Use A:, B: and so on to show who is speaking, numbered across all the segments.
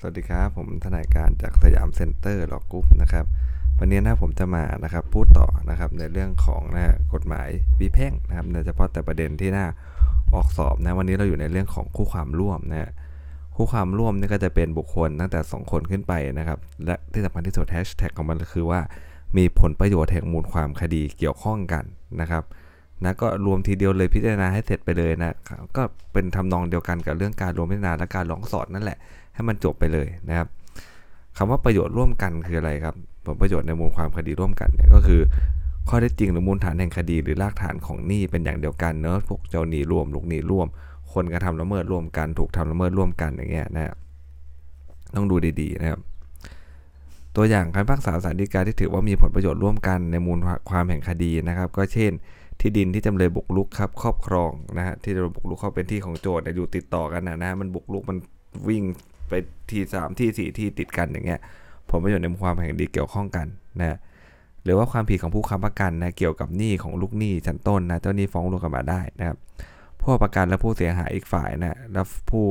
A: สวัสดีครับ ผมทนายกานต์จากสยามเซ็นเตอร์ลอว์กรุ๊ปนะครับ วันนี้นะผมจะมานะครับพูดต่อนะครับในเรื่องของนะกฎหมายวิแพ่งนะครับโดยเฉพาะแต่ประเด็นที่น่าออกสอบนะวันนี้เราอยู่ในเรื่องของคู่ความร่วมนะคู่ความร่วมนี่ก็จะเป็นบุคคลตั้งแต่ 2 คนขึ้นไปนะครับและที่สำคัญที่สุดแฮชแท็กของมันคือว่ามีผลประโยชน์แห่งมูลความคดีเกี่ยวข้องกันนะครับนะก็รวมทีเดียวเลยพิจารณาให้เสร็จไปเลยนะก็เป็นทำนองเดียวกันกับเรื่องการรวมพิจารณาและการร้องสอดนั่นแหละ ให้มันจบไปเลยนะครับคำว่าประโยชน์ร่วมกันคืออะไรครับ ผลประโยชน์ในมูลความคดีร่วมกันเนี่ยก็คือข้อเท็จจริงหรือมูลฐานแห่งคดี หรือรากฐานของหนี้เป็นอย่างเดียวกันเนอะพวกเจ้าหนี้ร่วมลูกหนี้ร่วม คนกระทำละเมิดร่วมกัน ถูกทำละเมิดร่วมกันอย่างเงี้ยนะต้องดูดีๆนะครับ ตัวอย่างการพักษาสารดีกาที่ถือว่ามีผลประโยชน์ร่วมกันในมูลความแห่งคดีนะครับ ก็เช่น ที่ดินที่จำเลยบุกรุกครับครอบครองนะฮะที่จำเลยบุกรุกเข้าเป็นที่ของโจทย์อยู่ติดต่อกันนะนะมันบุกรุกมันวิ่ง ไปทีสามที่สี่ที่ติดกันอย่างเงี้ยผลประโยชน์ในความแห่งดีเกี่ยวข้องกันนะหรือว่าความผิดของผู้ค้ำประกันนะเกี่ยวกับหนี้ของลูกหนี้ชั้นต้นนะเจ้าหนี้ฟ้องรวมกันมาได้นะครับผู้ประกันและผู้เสียหายอีกฝ่ายนะแล้วผู้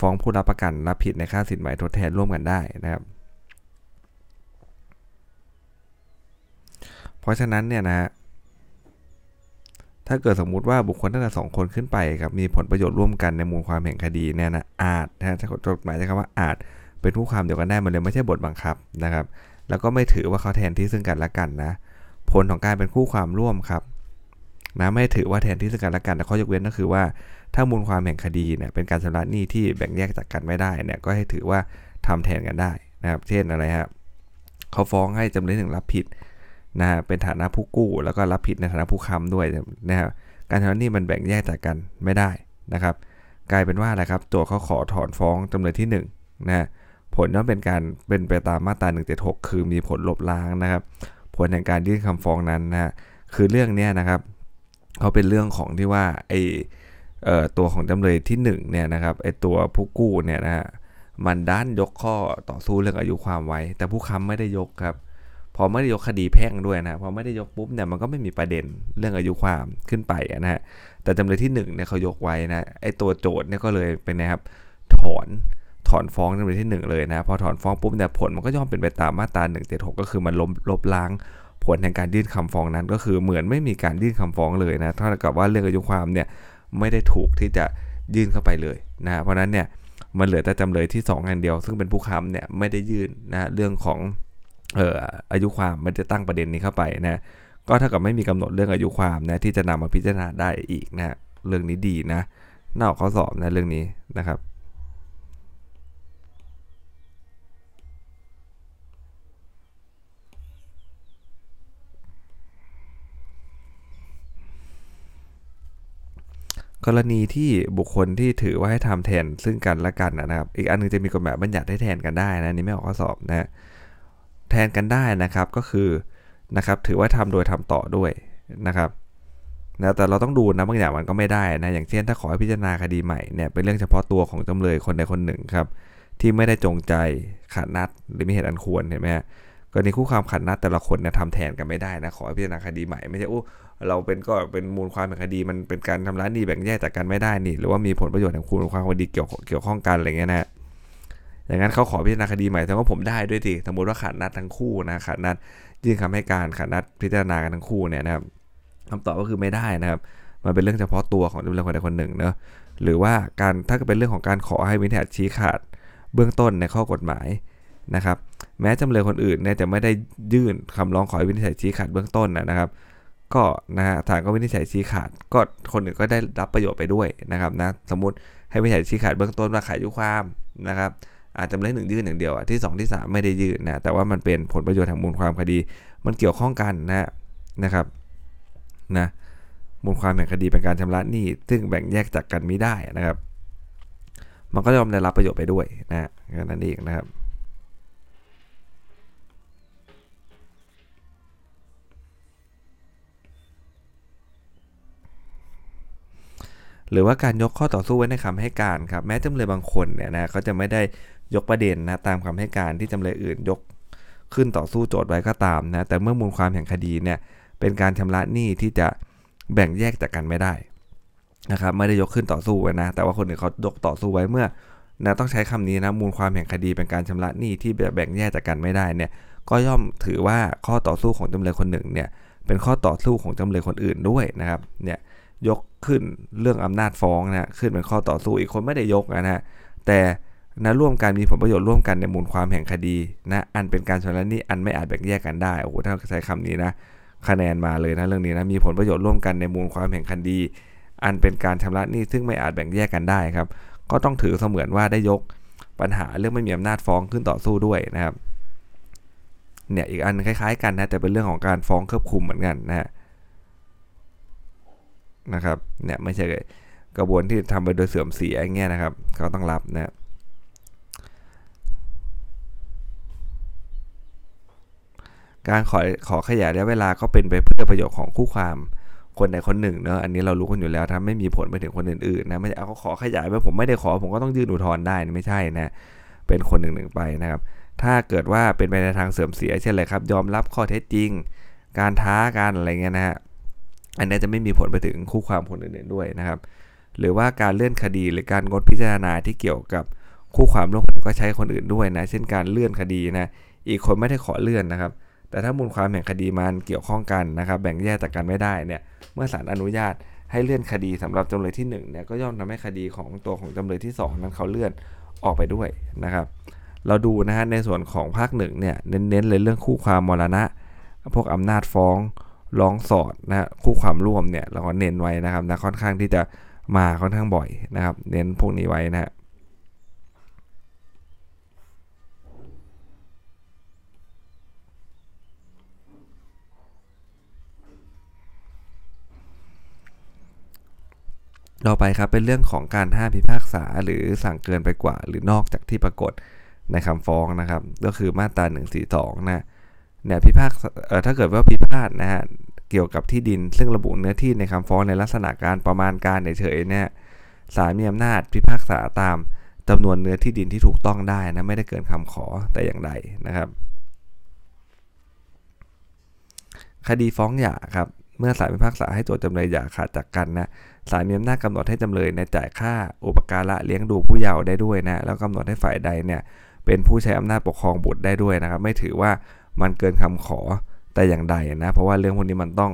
A: ฟ้องผู้รับประกันรับผิดในค่าสินไหมทดแทนร่วมกันได้นะครับ เพราะฉะนั้นเนี่ยนะฮะ ถ้าเกิดสมมุติว่าบุคคลตั้งแต่สองคนขึ้นไปครับมีผลประโยชน์ร่วมกันในมูลความแห่งคดีเนี่ยนะอาจนะจดหมายใช้คำว่าอาจเป็นผู้ความเดียวกันได้มันเลยไม่ใช่บทบังคับนะครับ แล้วก็ไม่ถือว่าเขาแทนที่ซึ่งกันและกันนะผลของการเป็นคู่ความร่วมครับนะไม่ถือว่าแทนที่ซึ่งกันและกันแต่ข้อยกเว้นก็คือว่า ถ้ามูลความแห่งคดีเนี่ยเป็นการชำระหนี้ที่แบ่งแยกจากกันไม่ได้เนี่ยก็ให้ถือว่าทำแทนกันได้นะครับ เช่นอะไรครับเขาฟ้องให้จำเลยหนึ่งรับผิด นะเป็นฐานะผู้กู้ แล้วก็รับผิดในฐานะผู้ค้ำด้วยนะครับการชำระหนี้มันแบ่งแยกจากกันไม่ได้นะครับ กลายเป็นว่าอะไรครับตัวเขาขอถอนฟ้องจำเลยที่1นะผลย่อมเป็นการเป็นไปตามมาตรา176 คือมีผลลบล้างนะครับ ผลแห่งการยื่นคำฟ้องนั้นนะคือเรื่องนี้นะครับเขาเป็นเรื่องของที่ว่าไอตัวของจำเลยที่1เนี่ยนะครับไอตัวผู้กู้เนี่ยนะฮะมันด้านยกข้อต่อสู้เรื่องอายุความไว้ แต่ผู้ค้ำไม่ได้ยกครับ พอไม่ได้ยกคดีแพ่งด้วยนะพอไม่ได้ยกปุ๊บเนี่ยมันก็ไม่มีประเด็นเรื่องอายุความขึ้นไปนะฮะแต่จำเลยที่1เนี่ยเขายกไว้นะไอ้ตัวโจทย์เนี่ยก็เลยเป็นนะครับถอนถอนฟ้องจำเลยที่ 1 เลยนะพอถอนฟ้องปุ๊บเนี่ยผลมันก็ย่อมเป็นไปตามมาตรา176 ก็คือมันลบลบล้างผลแห่งการยื่นคำฟ้องนั้น ก็คือเหมือนไม่มีการยื่นคำฟ้องเลยนะเท่ากับว่าเรื่องอายุความเนี่ยไม่ได้ถูกที่จะยื่นเข้าไปเลยนะเพราะนั้นเนี่ยมันเหลือแต่จำเลยที่2อันเดียว ซึ่งเป็นผู้ค้ำเนี่ยไม่ได้ยื่นนะเรื่องของ เอ่ออายุความมันจะตั้งประเด็นนี้เข้าไปนะก็เท่ากับไม่มีกำหนดเรื่องอายุความนะที่จะนำมาพิจารณาได้อีกนะเรื่องนี้ดีนะน่าออกข้อสอบนะเรื่องนี้นะครับกรณีที่บุคคลที่ถือว่าให้ทำแทนซึ่งกันและกันนะครับ อีกอันนึงจะมีกฎหมายบัญญัติให้แทนกันได้นะนี่ไม่ออกข้อสอบนะ แทนกันได้นะครับก็คือนะครับถือว่าทำโดยทำต่อด้วยนะครับนะแต่เราต้องดูนะบางอย่างมันก็ไม่ได้นะอย่างเช่นถ้าขอให้พิจารณาคดีใหม่เนี่ยเป็นเรื่องเฉพาะตัวของจำเลยคนใดคนหนึ่งครับที่ไม่ได้จงใจขัดนัดหรือมีเหตุอันควรเห็นไหมกรณีคู่ความขัดนัดแต่ละคนเนี่ยทำแทนกันไม่ได้นะขอให้พิจารณาคดีใหม่ไม่ใช่โอ้เราเป็นก็เป็นมูลความแห่งคดีมันเป็นการทำร้ายนี้แบ่งแยกจากกันไม่ได้นี่หรือว่ามีผลประโยชน์แห่งคุณความคดีเกี่ยวเกี่ยวข้องกันอะไรเงี้ยนะ อย่างนั้นเขาขอพิจารณาคดีใหม่แต่ว่าผมได้ด้วยสิสมมติว่าขาดนัดทั้งคู่นะขาดนัดยื่นคำให้การขาดนัดพิจารณากันทั้งคู่เนี่ยนะครับคำตอบก็คือไม่ได้นะครับ มันเป็นเรื่องเฉพาะตัวของจำเลยคนใดคนหนึ่งเนาะหรือว่าการถ้าเป็นเรื่องของการขอให้วินิจฉัยชี้ขาดเบื้องต้นในข้อกฎหมายนะครับ แม้จำเลยคนอื่นเนี่ยจะไม่ได้ยื่นคำร้องขอให้วินิจฉัยชี้ขาดเบื้องต้นนะครับก็นะฮะศาลก็วินิจฉัยชี้ขาด ก็คนอื่นก็ได้รับประโยชน์ไปด้วยนะครับนะสมมติให้วินิจฉัยชี้ขาดเบื้องต้นว่าขายยุความนะครับ อาจจะไม่ได้หนึ่งยื่นอย่างเดียวที่ 2 ที่ 3 ไม่ได้ยื่นนะแต่ว่ามันเป็นผลประโยชน์ทางมูลความคดี มันเกี่ยวข้องกันนะนะครับนะมูลความแห่งคดีเป็นการชำระหนี้ซึ่งแบ่งแยกจากกันไม่ได้นะครับ มันก็ยอมได้รับประโยชน์ไปด้วยนะนั่นเองนะครับหรือว่าการยกข้อต่อสู้ไว้ในคำให้การครับแม้จำเลยบางคนเนี่ยนะเขาจะไม่ได้ ยกประเด็นนะตามคำให้การที่จำเลยอื่นยกขึ้นต่อสู้โจทย์ไว้ก็ตามนะแต่เมื่อมูลความแห่งคดีเนี่ยเป็นการชำระหนี้ที่จะแบ่งแยกจากกันไม่ได้นะครับไม่ได้ยกขึ้นต่อสู้ไว้นะ แต่ว่าคนอื่นเขายกต่อสู้ไว้เมื่อนะต้องใช้คำนี้นะมูลความแห่งคดีเป็นการชำระหนี้ที่แบ่งแยกจากกันไม่ได้เนี่ยก็ย่อมถือว่าข้อต่อสู้ของจำเลยคนหนึ่งเนี่ยเป็นข้อต่อสู้ของจำเลยคนอื่นด้วยนะครับเนี่ยยกขึ้นเรื่องอำนาจฟ้องนะขึ้นเป็นข้อต่อสู้อีกคนไม่ได้ยกนะฮะแต่ นะร่วมกันมีผลประโยชน์ร่วมกันในมูลความแห่งคดีนะอันเป็นการชำระหนี้อันไม่อาจแบ่งแยกกันได้โอ้โหถ้าใช้คำนี้นะคะแนนมาเลยนะเรื่องนี้นะมีผลประโยชน์ร่วมกันในมูลความแห่งคดี อันเป็นการชำระหนี้ซึ่งไม่อาจแบ่งแยกกันได้ครับ ก็ต้องถือเสมือนว่าได้ยกปัญหาเรื่องไม่มีอำนาจฟ้องขึ้นต่อสู้ด้วยนะครับเนี่ยอีกอันคล้ายๆกันนะแต่เป็นเรื่องของการฟ้องควบคุมเหมือนกันนะฮะนะครับเนี่ยไม่ใช่กระบวนที่ทำไปโดยเสื่อมเสียอย่างเงี้ยนะครับ เขาต้องรับนะ การขอขอขยายระยะเวลาก็เป็นไปเพื่อประโยชน์ของคู่ความคนใดคนหนึ่งเนอะอันนี้เรารู้กันอยู่แล้วถ้าไม่มีผลไปถึงคนอื่นๆนะไม่เอาเขาขอขยายไปผมไม่ได้ขอผมก็ต้องยื่นอุทธรณ์ได้ไม่ใช่นะเป็นคนหนึ่งหนึ่งไปนะครับ ถ้าเกิดว่าเป็นไปในทางเสื่อมเสียเช่นไรครับ ยอมรับข้อเท็จจริง การท้าการอะไรเงี้ยนะฮะอันนี้จะไม่มีผลไปถึงคู่ความคนอื่นๆด้วยนะครับ หรือว่าการเลื่อนคดีหรือการงดพิจารณาที่เกี่ยวกับคู่ความร่วมก็ใช้คนอื่นด้วยนะ เช่นการเลื่อนคดีนะอีกคนไม่ได้ขอเลื่อนนะครับ แต่ถ้ามูลความแห่งคดีมันเกี่ยวข้องกันนะครับแบ่งแยกจากกันไม่ได้เนี่ยเมื่อศาลอนุญาตให้เลื่อนคดีสำหรับจำเลยที่1เนี่ยก็ย่อมทำให้คดีของตัวของจำเลยที่ 2 นั้นเขาเลื่อนออกไปด้วยนะครับ เราดูนะฮะในส่วนของภาคหนึ่งเนี่ยเน้นๆเลยเรื่องคู่ความมรณะ พวกอำนาจฟ้องร้องสอดนะคู่ความร่วมเนี่ยเราก็เน้นไว้นะครับนะค่อนข้างที่จะมาค่อนข้างบ่อยนะครับ เน้นพวกนี้ไว้นะฮะ ต่อไปครับเป็นเรื่องของการห้ามพิพากษาหรือสั่งเกินไปกว่า หรือนอกจากที่ปรากฏในคำฟ้องนะครับ ก็คือมาตรา142นะเนี่ยพิพากษาถ้าเกิดว่าพิพาทนะฮะเกี่ยวกับที่ดิน ซึ่งระบุเนื้อที่ในคำฟ้องในลักษณะการประมาณการเฉยๆเนี่ยศาลมีอำนาจพิพากษาตามจำนวนเนื้อที่ดินที่ถูกต้องได้นะไม่ได้เกินคำขอแต่อย่างใดนะครับ คดีฟ้องหย่าครับ เมื่อศาลพิพากษาให้โจทย์จำเลยหย่าขาดจากกันนะศาลมีอำนาจกำหนดให้จำเลยในจ่ายค่าอุปการะเลี้ยงดูผู้เยาว์ได้ด้วยนะแล้วกำหนดให้ฝ่ายใดเนี่ยเป็นผู้ใช้อำนาจปกครองบุตรได้ด้วยนะครับ ไม่ถือว่ามันเกินคำขอแต่อย่างใดนะเพราะว่าเรื่องพวกนี้มันต้อง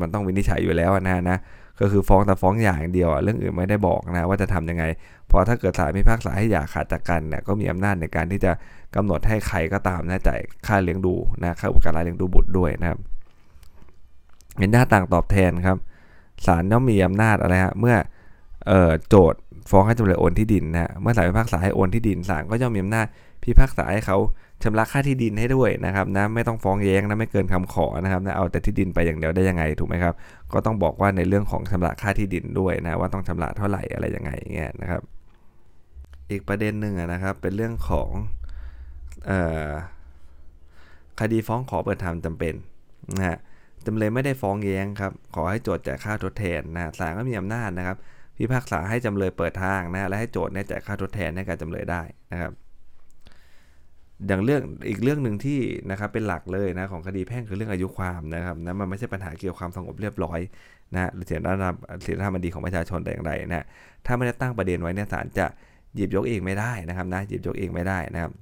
A: มันต้องวินิจฉัยอยู่แล้วนะนะก็คือฟ้องแต่ฟ้องอย่างเดียวเรื่องอื่นไม่ได้บอกนะว่าจะทํำยังไง พอถ้าเกิดศาลพิพากษาให้หย่าขาดจากกันเนี่ยก็มีอำนาจในการที่จะกำหนดให้ใครก็ตามนะจ่ายค่าเลี้ยงดูนะค่าอุปการะเลี้ยงดูบุตรด้วยนะครับ เห็นหน้าต่างตอบแทนครับศาลย่อมมีอำนาจอะไรฮะเมื่อโจทย์ฟ้องให้จำเลยโอนที่ดินนะเมื่อศาลพิพากษาให้โอนที่ดินศาลก็ย่อมมีอำนาจพิพากษาให้เขาชำระค่าที่ดินให้ด้วยนะครับนะไม่ต้องฟ้องแย้งนะไม่เกินคำขอนะครับนะเอาแต่ที่ดินไปอย่างเดียวได้ยังไงถูกไหมครับ ก็ต้องบอกว่าในเรื่องของชำระค่าที่ดินด้วยนะว่าต้องชำระเท่าไหร่อะไรยังไงเงี้ยนะครับ อีกประเด็นหนึ่งนะครับเป็นเรื่องของคดีฟ้องขอเปิดธรรมจำเป็นนะฮะ จำเลยไม่ได้ฟ้องแย้งครับขอให้โจทย์จ่ายค่าทดแทนนะศาลก็มีอำนาจนะครับพิพากษาให้จำเลยเปิดทางนะและให้โจทย์เนี่ยจ่ายค่าทดแทนให้กับจำเลยได้นะครับ อย่างเรื่องอีกเรื่องหนึ่งที่นะครับเป็นหลักเลยนะของคดีแพ่งคือเรื่องอายุความนะครับนะมันไม่ใช่ปัญหาเกี่ยวกับความสงบเรียบร้อยนะหรือเสียรธรรมเสียธรรมดีของประชาชนแต่อย่างใดนะถ้าไม่ได้ตั้งประเด็นไว้เนี่ยศาลจะหยิบยกเองไม่ได้นะครับนะหยิบยกเองไม่ได้นะครับ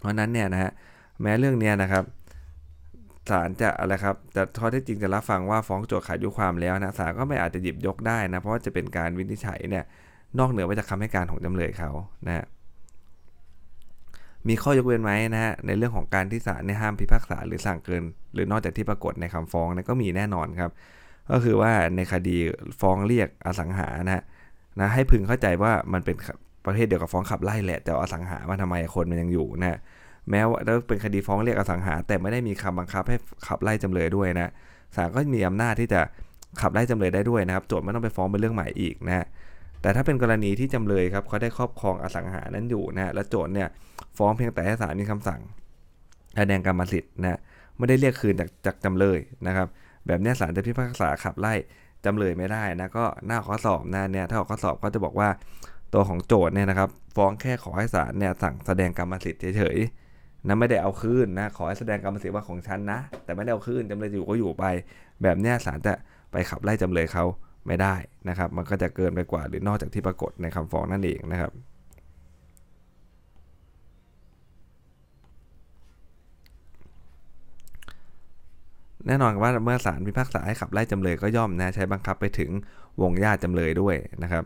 A: เพราะนั้นเนี่ยนะฮะแม้เรื่องเนี้ยนะครับ ศาลจะอะไรครับแต่ข้อเท็จจริงจะรับฟังว่าฟ้องโจทก์ขาดยุความแล้วนะศาลก็ไม่อาจจะหยิบยกได้นะ เพราะว่าจะเป็นการวินิจฉัยเนี่ยนอกเหนือไปจากคำให้การของจำเลยเขานะมีข้อยกเว้นไหมนะฮะในเรื่องของการที่ศาลเนี่ยห้ามพิพากษาหรือสั่งเกิน หรือนอกจากที่ปรากฏในคำฟ้องนะก็มีแน่นอนครับ ก็คือว่าในคดีฟ้องเรียกอสังหานะนะให้พึงเข้าใจว่ามันเป็นประเภทเดียวกับฟ้องขับไล่แหละแต่อสังหามาทำไมคนมันยังอยู่นะ แม้ว่าแล้วเป็นคดีฟ้องเรียกอสังหา แต่ไม่ได้มีคำบังคับให้ขับไล่จำเลยด้วยนะศาลก็มีอำนาจที่จะขับไล่จำเลยได้ด้วยนะครับโจทย์ไม่ต้องไปฟ้องเป็นเรื่องใหม่อีกนะแต่ถ้าเป็นกรณีที่จำเลยครับเขาได้ครอบครองอสังหานั้นอยู่นะและโจทย์เนี่ยฟ้องเพียงแต่ให้ศาลมีคำสั่งแสดงกรรมสิทธิ์นะไม่ได้เรียกคืนจากจากจำเลยนะครับ แบบนี้ศาลจะพิพากษาขับไล่จำเลยไม่ได้นะก็หน้าข้อสอบนะเนี่ยถ้าข้อสอบก็จะบอกว่าตัวของโจทย์เนี่ยนะครับ ฟ้องแค่ขอให้ศาลเนี่ยสั่งแสดงกรรมสิทธิ์เฉยๆ นะไม่ได้เอาคืนนะขอให้แสดงกรรมสิทธิ์ว่าของฉันนะ แต่ไม่ได้เอาคืนจำเลยอยู่ก็อยู่ไป แบบนี้ศาลจะไปขับไล่จำเลยเขาไม่ได้นะครับ มันก็จะเกินไปกว่าหรือนอกจากที่ปรากฏในคำฟ้องนั่นเองนะครับแน่นอนว่าเมื่อศาลพิพากษาให้ขับไล่จำเลยก็ย่อมนะใช้บังคับไปถึงวงญาติจำเลยด้วยนะครับ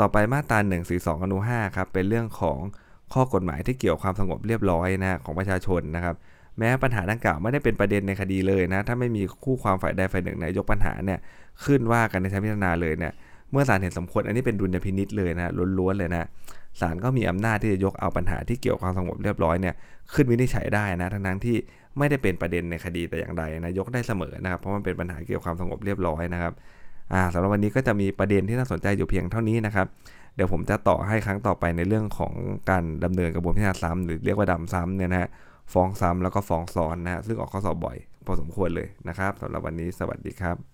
A: ต่อไปมาตรา1 4 2อนุ5ครับเป็นเรื่องของ ข้อกฎหมายที่เกี่ยวความสงบเรียบร้อยนะของประชาชนนะครับแม้ปัญหาดังกล่าวไม่ได้เป็นประเด็นในคดีเลยนะถ้าไม่มีคู่ความฝ่ายใดฝ่ายหนึ่งนะยกปัญหาเนี่ยขึ้นว่ากันในชั้นพิจารณาเลยเนี่ยเมื่อศาลเห็นสมควรอันนี้เป็นดุลยพินิษเลยนะล้วนๆเลยนะศาลก็มีอำนาจที่จะยกเอาปัญหาที่เกี่ยวกับความสงบเรียบร้อยเนี่ยขึ้นวินิจฉัยได้นะทั้งนั้นที่ไม่ได้เป็นประเด็นในคดีแต่อย่างใดนะยกได้เสมอนะครับเพราะมันเป็นปัญหาเกี่ยวกับความสงบเรียบร้อยนะครับ อ่าสำหรับวันนี้ก็จะมีประเด็นที่น่าสนใจอยู่เพียงเท่านี้นะครับ เดี๋ยวผมจะต่อให้ครั้งต่อไปในเรื่องของการดำเนินกระบวนพิจารณาซ้ำหรือเรียกว่าดำซ้ำเนี่ยนะฮะฟ้องซ้ำแล้วก็ฟ้องซ้อนนะฮะซึ่งออกข้อสอบบ่อย พอสมควรเลยนะครับสำหรับวันนี้สวัสดีครับ